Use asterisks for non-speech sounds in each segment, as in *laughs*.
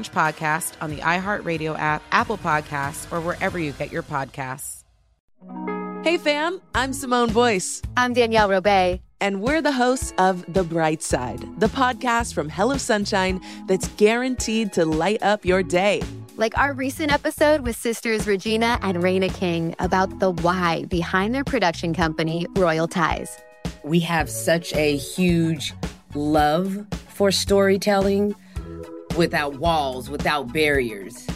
podcast on the iHeartRadio app, Apple Podcasts, or wherever you get your podcasts. Hey, fam, I'm Simone Boyce. I'm Danielle Robay. And we're the hosts of The Bright Side, the podcast from Hello Sunshine that's guaranteed to light up your day. Like our recent episode with sisters Regina and Reina King about the why behind their production company, Royal Ties. We have such a huge love for storytelling without walls, without barriers.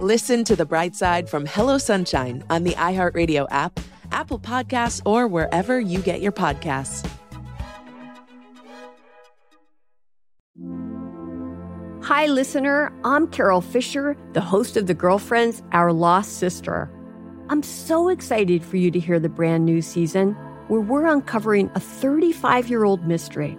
Listen to The Bright Side from Hello Sunshine on the iHeartRadio app, Apple Podcasts, or wherever you get your podcasts. Hi, listener. I'm Carole Fisher, the host of The Girlfriends, Our Lost Sister. I'm so excited for you to hear the brand new season where we're uncovering a 35 year old mystery.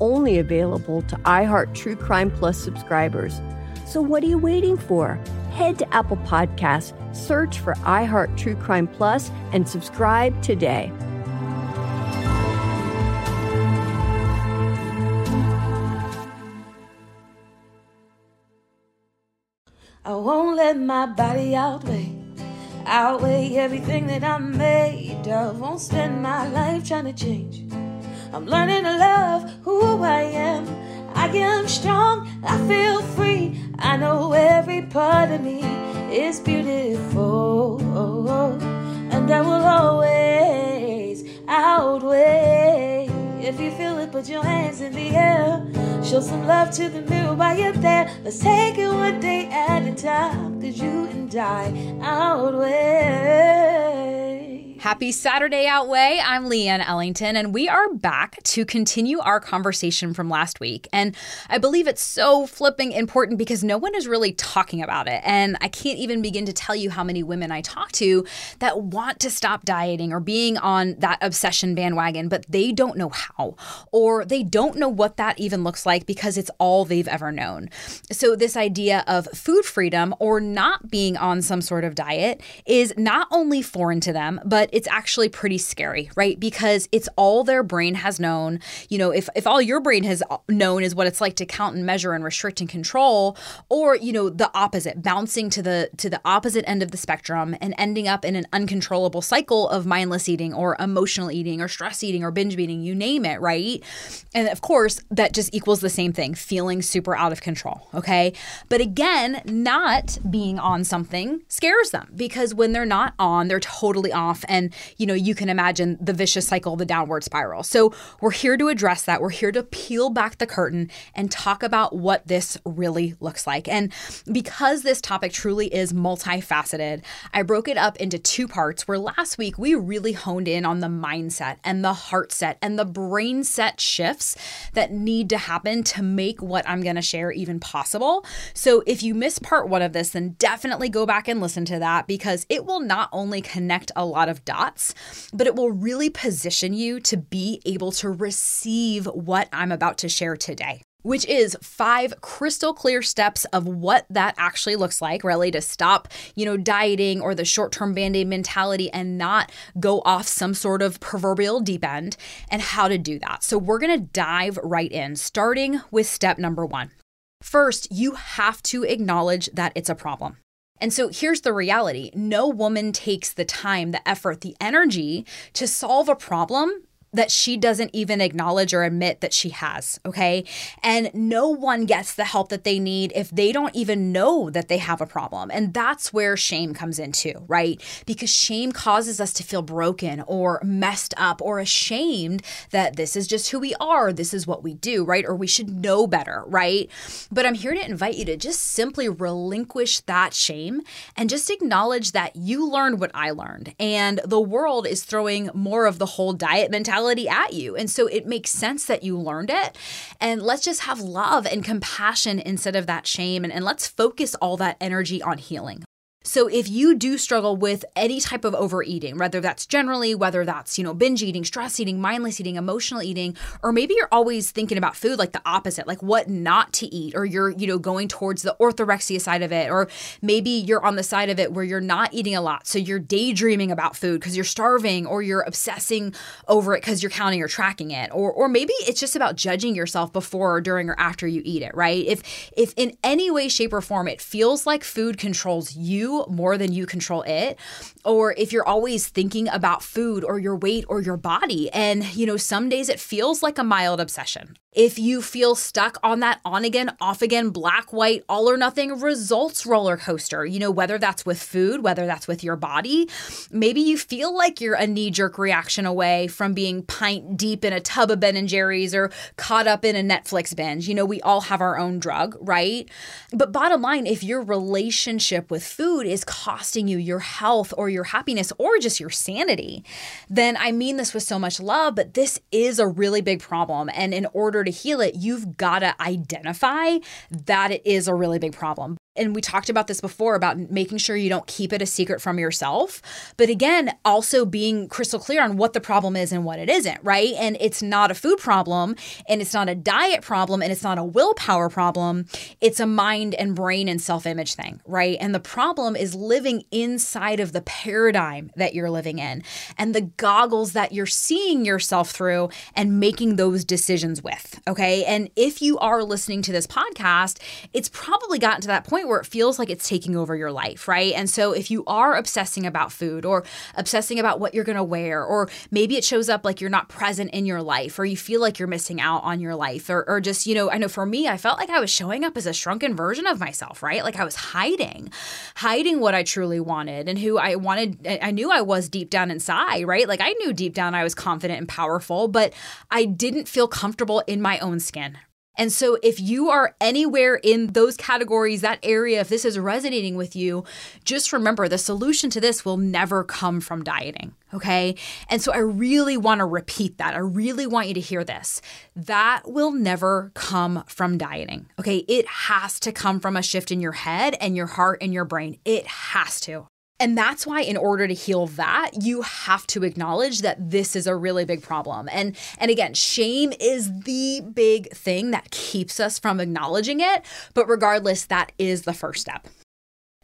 only available to iHeart True Crime Plus subscribers. So, what are you waiting for? Head to Apple Podcasts, search for iHeart True Crime Plus, and subscribe today. I won't let my body outweigh, outweigh everything that I'm made of. Won't spend my life trying to change. I'm learning to love who I am. I am strong, I feel free. I know every part of me is beautiful. And I will always outweigh. If you feel it, put your hands in the air. Show some love to the mirror while you're there. Let's take it one day at a time. Cause you and I outweigh. Happy Saturday, Outweigh. I'm Leanne Ellington, and we are back to continue our conversation from last week. And I believe it's so flipping important because no one is really talking about it. And I can't even begin to tell you how many women I talk to that want to stop dieting or being on that obsession bandwagon, but they don't know how, or they don't know what that even looks like because it's all they've ever known. So, this idea of food freedom or not being on some sort of diet is not only foreign to them, but it's actually pretty scary, right? Because it's all their brain has known. You know, if, if all your brain has known is what it's like to count and measure and restrict and control, or, you know, the opposite, bouncing to the to the opposite end of the spectrum and ending up in an uncontrollable cycle of mindless eating or emotional eating or stress eating or binge eating, you name it, right? And of course, that just equals the same thing, feeling super out of control, okay? But again, not being on something scares them because when they're not on, they're totally off and and you know you can imagine the vicious cycle the downward spiral. So we're here to address that. We're here to peel back the curtain and talk about what this really looks like. And because this topic truly is multifaceted i broke it up into two parts where last week we really honed in on the mindset and the heart set and the brain set shifts that need to happen to make what i'm going to share even possible. So if you missed part one of this then definitely go back and listen to that because it will not only connect a lot of dots, but it will really position you to be able to receive what I'm about to share today which is five crystal clear steps of what that actually looks like, really, to stop, you know, dieting or the short term band aid mentality and not go off some sort of proverbial deep end, and how to do that. So, we're gonna dive right in, starting with step number one. First, you have to acknowledge that it's a problem. And so here's the reality. No woman takes the time, the effort, the energy to solve a problem that she doesn't even acknowledge or admit that she has. Okay. And no one gets the help that they need if they don't even know that they have a problem. And that's where shame comes into, right? Because shame causes us to feel broken or messed up or ashamed that this is just who we are, this is what we do, right? Or we should know better, right? But I'm here to invite you to just simply relinquish that shame and just acknowledge that you learned what I learned. And the world is throwing more of the whole diet mentality at you. And so it makes sense that you learned it. And let's just have love and compassion instead of that shame. And, and let's focus all that energy on healing. So if you do struggle with any type of overeating, whether that's generally, whether that's, you know, binge eating, stress eating, mindless eating, emotional eating, or maybe you're always thinking about food like the opposite, like what not to eat, or you're, you know, going towards the orthorexia side of it, or maybe you're on the side of it where you're not eating a lot. So you're daydreaming about food because you're starving or you're obsessing over it because you're counting or tracking it. Or or maybe it's just about judging yourself before or during or after you eat it, right? If if in any way, shape, or form it feels like food controls you more than you control it, or if you're always thinking about food or your weight or your body. And, you know, some days it feels like a mild obsession. If you feel stuck on that on again, off again, black, white, all or nothing results roller coaster, you know, whether that's with food, whether that's with your body, maybe you feel like you're a knee jerk reaction away from being pint deep in a tub of Ben and Jerry's or caught up in a Netflix binge. You know, we all have our own drug, right? But bottom line, if your relationship with food is costing you your health or your happiness or just your sanity, then I mean this with so much love, but this is a really big problem. And in order to heal it, you've got to identify that it is a really big problem and we talked about this before about making sure you don't keep it a secret from yourself. But again, also being crystal clear on what the problem is and what it isn't, right? And it's not a food problem and it's not a diet problem and it's not a willpower problem. It's a mind and brain and self image thing, right? And the problem is living inside of the paradigm that you're living in and the goggles that you're seeing yourself through and making those decisions with, okay? And if you are listening to this podcast, it's probably gotten to that point point where it feels like it's taking over your life, right? And so if you are obsessing about food or obsessing about what you're going to wear, or maybe it shows up like you're not present in your life or you feel like you're missing out on your life, or, or just, you know, I know for me, I felt like I was showing up as a shrunken version of myself, right? Like I was hiding, hiding what I truly wanted and who I wanted. I knew I was deep down inside, right? Like I knew deep down I was confident and powerful, but I didn't feel comfortable in my own skin, and so, if you are anywhere in those categories, that area, if this is resonating with you, just remember the solution to this will never come from dieting. Okay. And so, I really want to repeat that. I really want you to hear this. That will never come from dieting. Okay. It has to come from a shift in your head and your heart and your brain. It has to. And that's why in order to heal that, you have to acknowledge that this is a really big problem. And and again, shame is the big thing that keeps us from acknowledging it, but regardless, that is the first step.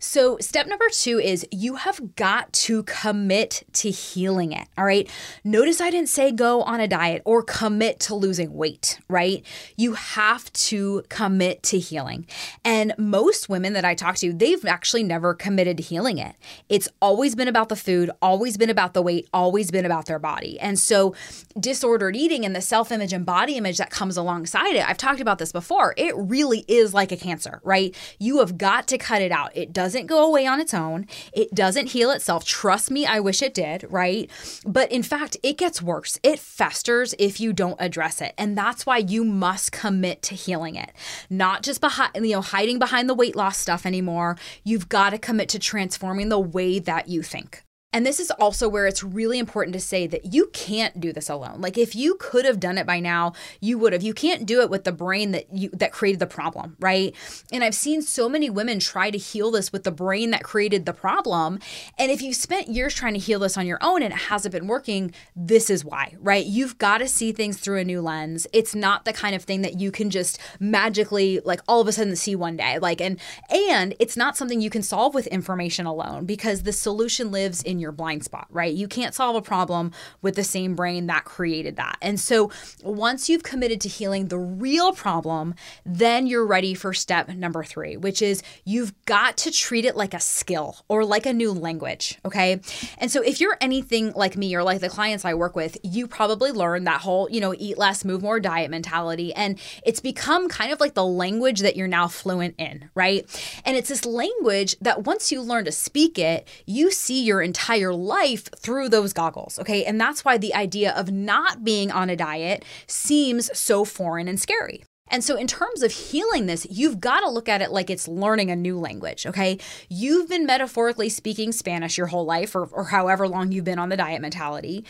So, step number two is you have got to commit to healing it. All right. Notice I didn't say go on a diet or commit to losing weight, right? You have to commit to healing. And most women that I talk to, they've actually never committed to healing it. It's always been about the food, always been about the weight, always been about their body. And so, disordered eating and the self image and body image that comes alongside it, I've talked about this before, it really is like a cancer, right? You have got to cut it out. It does doesn't go away on its own. It doesn't heal itself. Trust me, I wish it did, right? But in fact, it gets worse. It festers if you don't address it. And that's why you must commit to healing it. Not just behind, you know, hiding behind the weight loss stuff anymore. You've got to commit to transforming the way that you think. And this is also where it's really important to say that you can't do this alone. Like if you could have done it by now, you would have. You can't do it with the brain that you that created the problem, right? And I've seen so many women try to heal this with the brain that created the problem. And if you spent years trying to heal this on your own and it hasn't been working, this is why, right? You've got to see things through a new lens. It's not the kind of thing that you can just magically like all of a sudden see one day. Like and and it's not something you can solve with information alone because the solution lives in your blind spot, right? You can't solve a problem with the same brain that created that. And so once you've committed to healing the real problem, then you're ready for step number three, which is you've got to treat it like a skill or like a new language, okay? And so if you're anything like me or like the clients I work with, you probably learned that whole, you know, eat less, move more diet mentality. And it's become kind of like the language that you're now fluent in, right? And it's this language that once you learn to speak it, you see your entire life through those goggles, okay? And that's why the idea of not being on a diet seems so foreign and scary. And so, in terms of healing this, you've got to look at it like it's learning a new language, okay? You've been metaphorically speaking Spanish your whole life, or, or however long you've been on the diet mentality.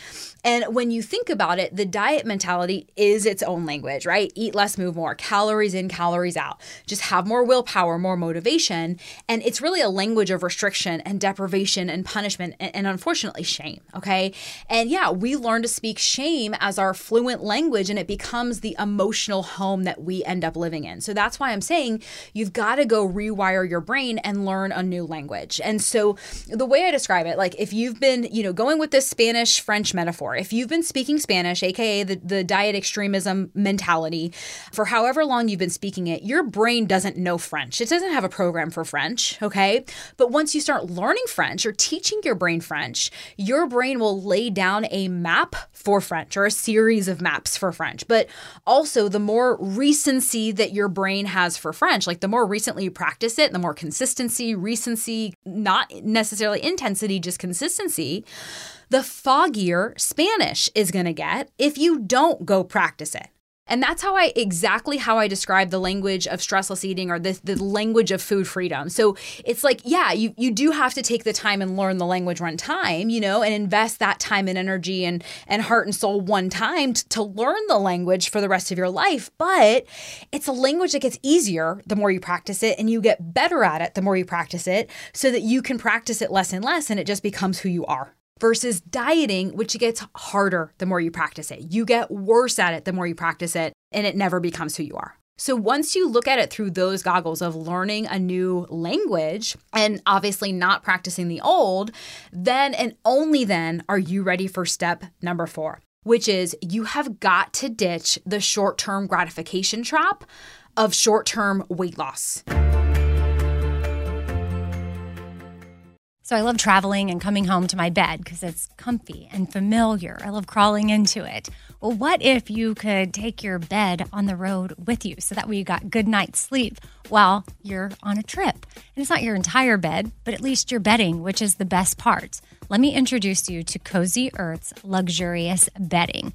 And when you think about it, the diet mentality is its own language, right? Eat less, move more, calories in, calories out. Just have more willpower, more motivation. And it's really a language of restriction and deprivation and punishment and, and unfortunately shame, okay? And yeah, we learn to speak shame as our fluent language, and it becomes the emotional home that we we end up living in. So that's why I'm saying you've got to go rewire your brain and learn a new language. And so the way I describe it, like if you've been, you know, going with this Spanish French metaphor, if you've been speaking Spanish, aka the, the diet extremism mentality, for however long you've been speaking it, your brain doesn't know French. It doesn't have a program for French, okay? But once you start learning French or teaching your brain French, your brain will lay down a map for French or a series of maps for French. But also, the more recent recency that your brain has for French. Like the more recently you practice it, the more consistency, recency, not necessarily intensity, just consistency, the foggier Spanish is going to get if you don't go practice it. And that's how I exactly how I describe the language of stressless eating or the, the language of food freedom. So it's like, yeah, you, you do have to take the time and learn the language one time, you know, and invest that time and energy and, and heart and soul one time t- to learn the language for the rest of your life. But it's a language that gets easier the more you practice it and you get better at it the more you practice it so that you can practice it less and less and it just becomes who you are versus dieting, which gets harder the more you practice it. You get worse at it the more you practice it, and it never becomes who you are. So once you look at it through those goggles of learning a new language and obviously not practicing the old, then and only then are you ready for step number four, which is you have got to ditch the short term gratification trap of short term weight loss. So I love traveling and coming home to my bed because it's comfy and familiar. I love crawling into it. Well, what if you could take your bed on the road with you so that way you got good night's sleep while you're on a trip? And it's not your entire bed, but at least your bedding, which is the best part. Let me introduce you to Cozy Earth's luxurious bedding.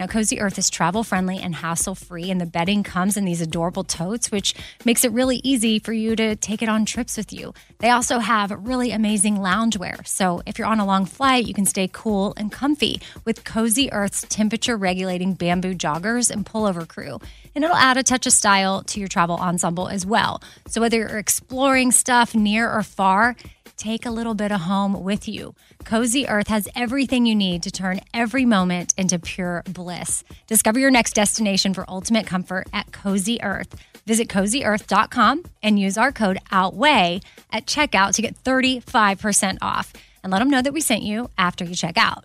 Now, Cozy Earth is travel friendly and hassle free, and the bedding comes in these adorable totes, which makes it really easy for you to take it on trips with you. They also have really amazing loungewear. So, if you're on a long flight, you can stay cool and comfy with Cozy Earth's temperature regulating bamboo joggers and pullover crew. And it'll add a touch of style to your travel ensemble as well. So, whether you're exploring stuff near or far, take a little bit of home with you. Cozy Earth has everything you need to turn every moment into pure bliss. Discover your next destination for ultimate comfort at Cozy Earth. Visit cozyearth.com and use our code OUTWEIGH at checkout to get 35% off. And let them know that we sent you after you check out.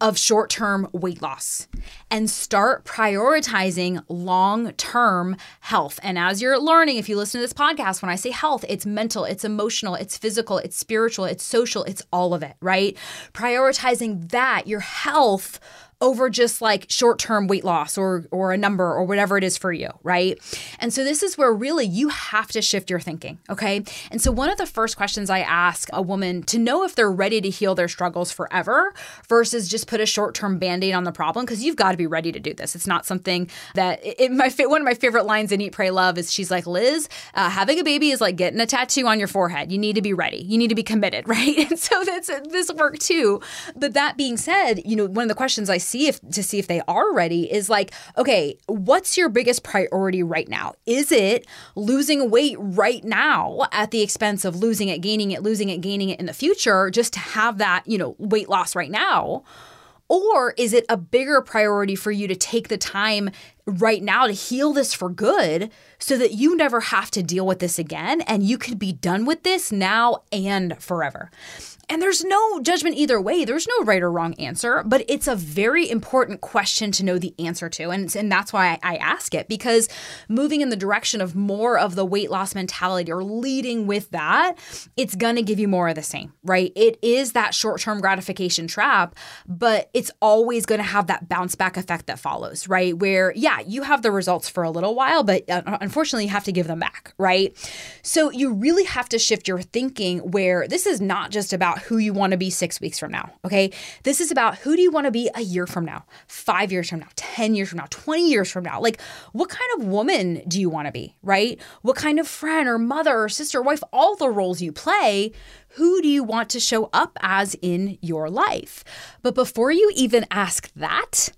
of short term weight loss and start prioritizing long term health. And as you're learning, if you listen to this podcast, when I say health, it's mental, it's emotional, it's physical, it's spiritual, it's social, it's all of it, right? Prioritizing that, your health over just like short-term weight loss or or a number or whatever it is for you, right? And so this is where really you have to shift your thinking, okay? And so one of the first questions I ask a woman to know if they're ready to heal their struggles forever versus just put a short-term band-aid on the problem because you've got to be ready to do this. It's not something that it, my one of my favorite lines in Eat Pray Love is she's like, "Liz, uh, having a baby is like getting a tattoo on your forehead. You need to be ready. You need to be committed, *laughs* right?" And so that's this work too. But that being said, you know, one of the questions I see if to see if they are ready is like, okay, what's your biggest priority right now? Is it losing weight right now at the expense of losing it, gaining it, losing it, gaining it in the future just to have that, you know, weight loss right now? Or is it a bigger priority for you to take the time right now to heal this for good so that you never have to deal with this again and you could be done with this now and forever? And there's no judgment either way. There's no right or wrong answer, but it's a very important question to know the answer to. And, and that's why I, I ask it because moving in the direction of more of the weight loss mentality or leading with that, it's going to give you more of the same, right? It is that short term gratification trap, but it's always going to have that bounce back effect that follows, right? Where, yeah, you have the results for a little while, but uh, unfortunately, you have to give them back, right? So you really have to shift your thinking where this is not just about who you want to be six weeks from now. Okay. This is about who do you want to be a year from now, five years from now, 10 years from now, 20 years from now. Like, what kind of woman do you want to be, right? What kind of friend or mother or sister, or wife, all the roles you play, who do you want to show up as in your life? But before you even ask that,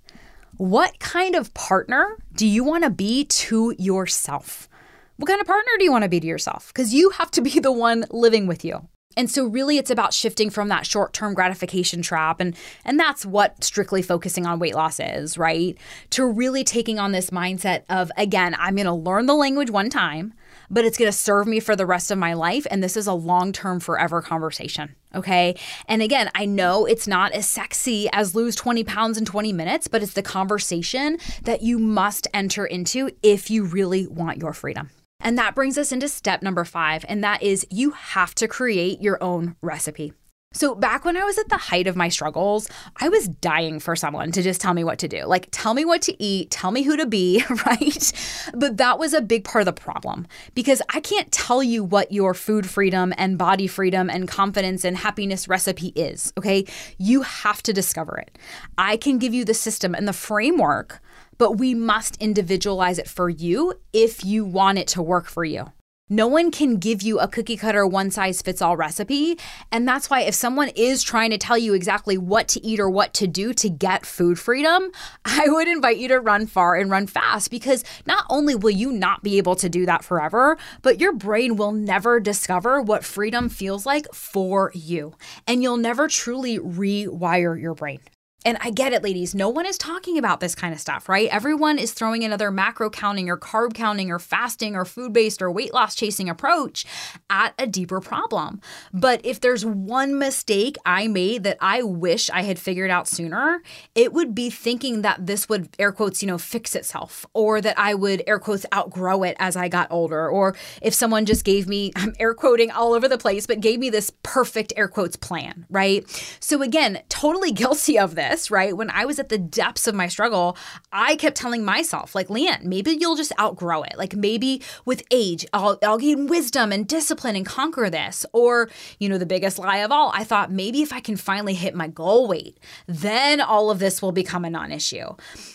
what kind of partner do you want to be to yourself? What kind of partner do you want to be to yourself? Because you have to be the one living with you. And so really it's about shifting from that short-term gratification trap and and that's what strictly focusing on weight loss is, right? To really taking on this mindset of again, I'm going to learn the language one time, but it's going to serve me for the rest of my life and this is a long-term forever conversation. Okay. And again, I know it's not as sexy as lose 20 pounds in 20 minutes, but it's the conversation that you must enter into if you really want your freedom. And that brings us into step number five, and that is you have to create your own recipe. So, back when I was at the height of my struggles, I was dying for someone to just tell me what to do. Like, tell me what to eat, tell me who to be, *laughs* right? But that was a big part of the problem because I can't tell you what your food freedom and body freedom and confidence and happiness recipe is, okay? You have to discover it. I can give you the system and the framework but we must individualize it for you if you want it to work for you. No one can give you a cookie cutter one size fits all recipe. And that's why if someone is trying to tell you exactly what to eat or what to do to get food freedom, *laughs* I would invite you to run far and run fast because not only will you not be able to do that forever, but your brain will never discover what freedom feels like for you. And you'll never truly rewire your brain. And I get it, ladies. No one is talking about this kind of stuff, right? Everyone is throwing another macro counting or carb counting or fasting or food based or weight loss chasing approach at a deeper problem. But if there's one mistake I made that I wish I had figured out sooner, it would be thinking that this would, air quotes, you know, fix itself or that I would, air quotes, outgrow it as I got older. Or if someone just gave me, *laughs* I'm air quoting all over the place, but gave me this perfect, air quotes, plan, right? So again, totally *laughs* guilty of this this, right? When I was at the depths of my struggle, I kept telling myself, like, Leanne, maybe you'll just outgrow it. Like maybe with age, I'll, I'll gain wisdom and discipline and conquer this. Or, you know, the biggest lie of all, I thought maybe if I can finally hit my goal weight, then all of this will become a non issue.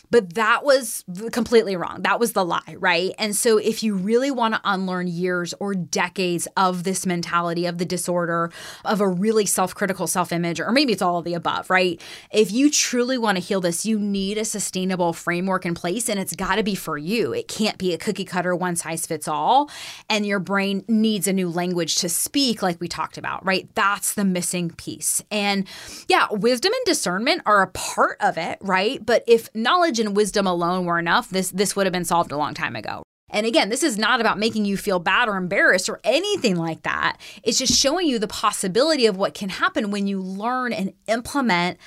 But that was completely wrong. That was the lie, right? And so if you really want to unlearn years or decades of this mentality, of the disorder, of a really self critical self image, or maybe it's all of the above, right? If you truly want to heal this, you need a sustainable framework in place and it's got to be for you. It can't be a cookie cutter, one size fits all. And your brain needs a new language to speak, like we talked about, right? That's the missing piece. And yeah, wisdom and discernment are a part of it, right? But if knowledge and wisdom alone were enough, this this would have been solved a long time ago. And again, this is not about making you feel bad or embarrassed or anything like that. It's just showing you the possibility of what can happen when you learn and implement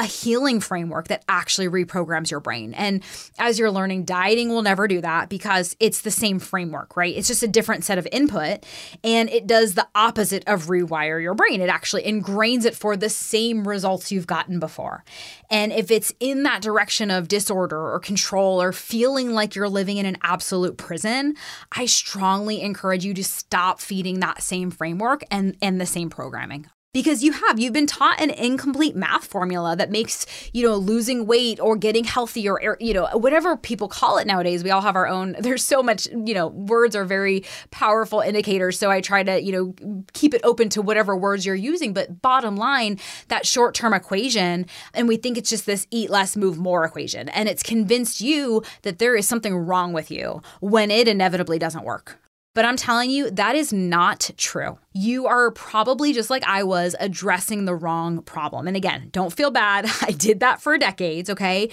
a healing framework that actually reprograms your brain. And as you're learning, dieting will never do that because it's the same framework, right? It's just a different set of input and it does the opposite of rewire your brain. It actually ingrains it for the same results you've gotten before. And if it's in that direction of disorder or control or feeling like you're living in an absolute prison, I strongly encourage you to stop feeding that same framework and, and the same programming because you have you've been taught an incomplete math formula that makes you know losing weight or getting healthy or er, you know whatever people call it nowadays we all have our own *laughs* there's so much you know words are very powerful indicators so i try to you know keep it open to whatever words you're using but bottom line that short-term equation and we think it's just this eat less move more equation and it's convinced you that there is something wrong with you when it inevitably doesn't work but I'm telling you, that is not true. You are probably just like I was addressing the wrong problem. And again, don't feel bad. *laughs* I did that for decades, okay?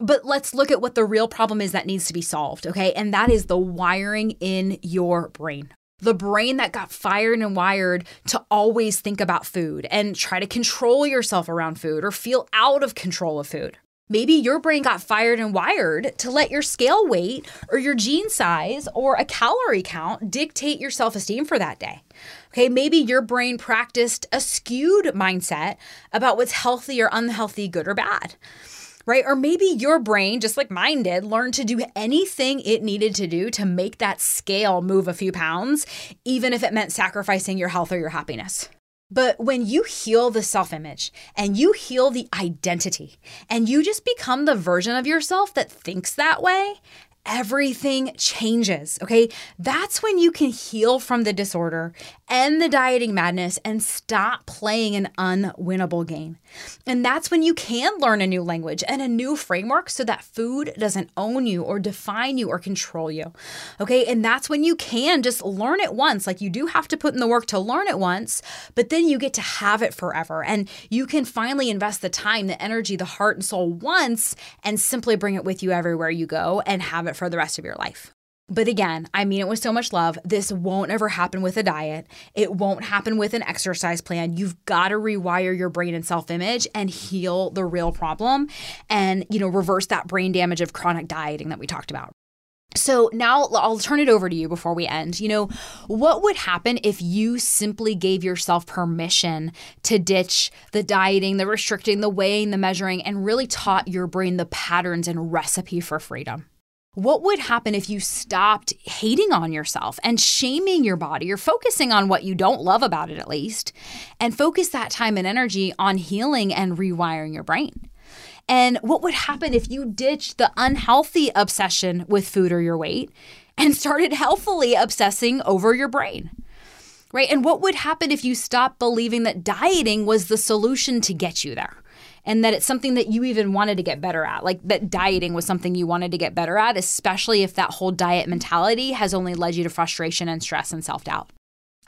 But let's look at what the real problem is that needs to be solved, okay? And that is the wiring in your brain. The brain that got fired and wired to always think about food and try to control yourself around food or feel out of control of food. Maybe your brain got fired and wired to let your scale weight or your jean size or a calorie count dictate your self esteem for that day. Okay, maybe your brain practiced a skewed mindset about what's healthy or unhealthy, good or bad. Right? Or maybe your brain, just like mine did, learned to do anything it needed to do to make that scale move a few pounds, even if it meant sacrificing your health or your happiness. But when you heal the self image and you heal the identity and you just become the version of yourself that thinks that way everything changes. Okay. That's when you can heal from the disorder, end the dieting madness, and stop playing an unwinnable game. And that's when you can learn a new language and a new framework so that food doesn't own you or define you or control you. Okay. And that's when you can just learn it once. Like you do have to put in the work to learn it once, but then you get to have it forever. And you can finally invest the time, the energy, the heart, and soul once and simply bring it with you everywhere you go and have it for the rest of your life. But again, I mean it with so much love. This won't ever happen with a diet. It won't happen with an exercise plan. You've got to rewire your brain and self-image and heal the real problem and, you know, reverse that brain damage of chronic dieting that we talked about. So now I'll turn it over to you before we end. You know, what would happen if you simply gave yourself permission to ditch the dieting, the restricting, the weighing, the measuring, and really taught your brain the patterns and recipe for freedom? What would happen if you stopped hating on yourself and shaming your body or focusing on what you don't love about it, at least, and focus that time and energy on healing and rewiring your brain? And what would happen if you ditched the unhealthy obsession with food or your weight and started healthfully obsessing over your brain? Right? And what would happen if you stopped believing that dieting was the solution to get you there? And that it's something that you even wanted to get better at. Like that dieting was something you wanted to get better at, especially if that whole diet mentality has only led you to frustration and stress and self doubt.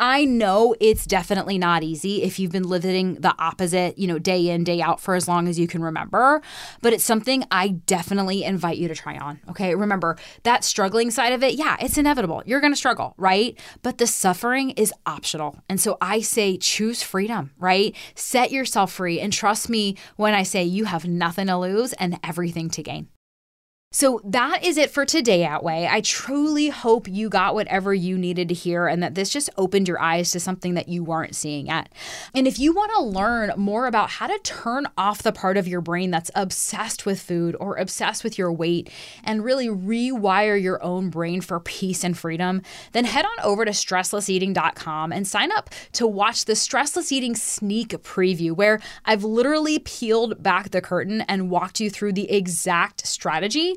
I know it's definitely not easy if you've been living the opposite, you know, day in, day out for as long as you can remember, but it's something I definitely invite you to try on. Okay. Remember that struggling side of it, yeah, it's inevitable. You're going to struggle, right? But the suffering is optional. And so I say choose freedom, right? Set yourself free and trust me when I say you have nothing to lose and everything to gain. So that is it for today, Outweigh. I truly hope you got whatever you needed to hear and that this just opened your eyes to something that you weren't seeing yet. And if you want to learn more about how to turn off the part of your brain that's obsessed with food or obsessed with your weight and really rewire your own brain for peace and freedom, then head on over to stresslesseating.com and sign up to watch the Stressless Eating sneak preview where I've literally peeled back the curtain and walked you through the exact strategy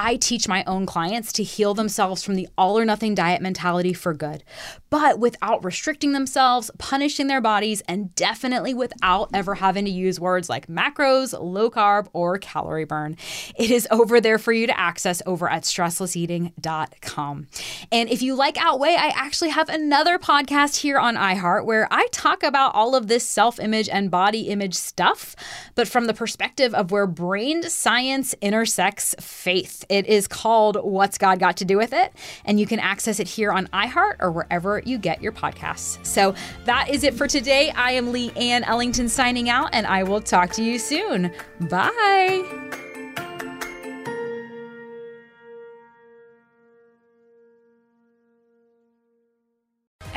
I teach my own clients to heal themselves from the all or nothing diet mentality for good, but without restricting themselves, punishing their bodies, and definitely without ever having to use words like macros, low carb, or calorie burn. It is over there for you to access over at stresslesseating.com. And if you like Outweigh, I actually have another podcast here on iHeart where I talk about all of this self image and body image stuff, but from the perspective of where brain science intersects faith. It is called What's God Got to Do with It? And you can access it here on iHeart or wherever you get your podcasts. So that is it for today. I am Leanne Ellington signing out, and I will talk to you soon. Bye.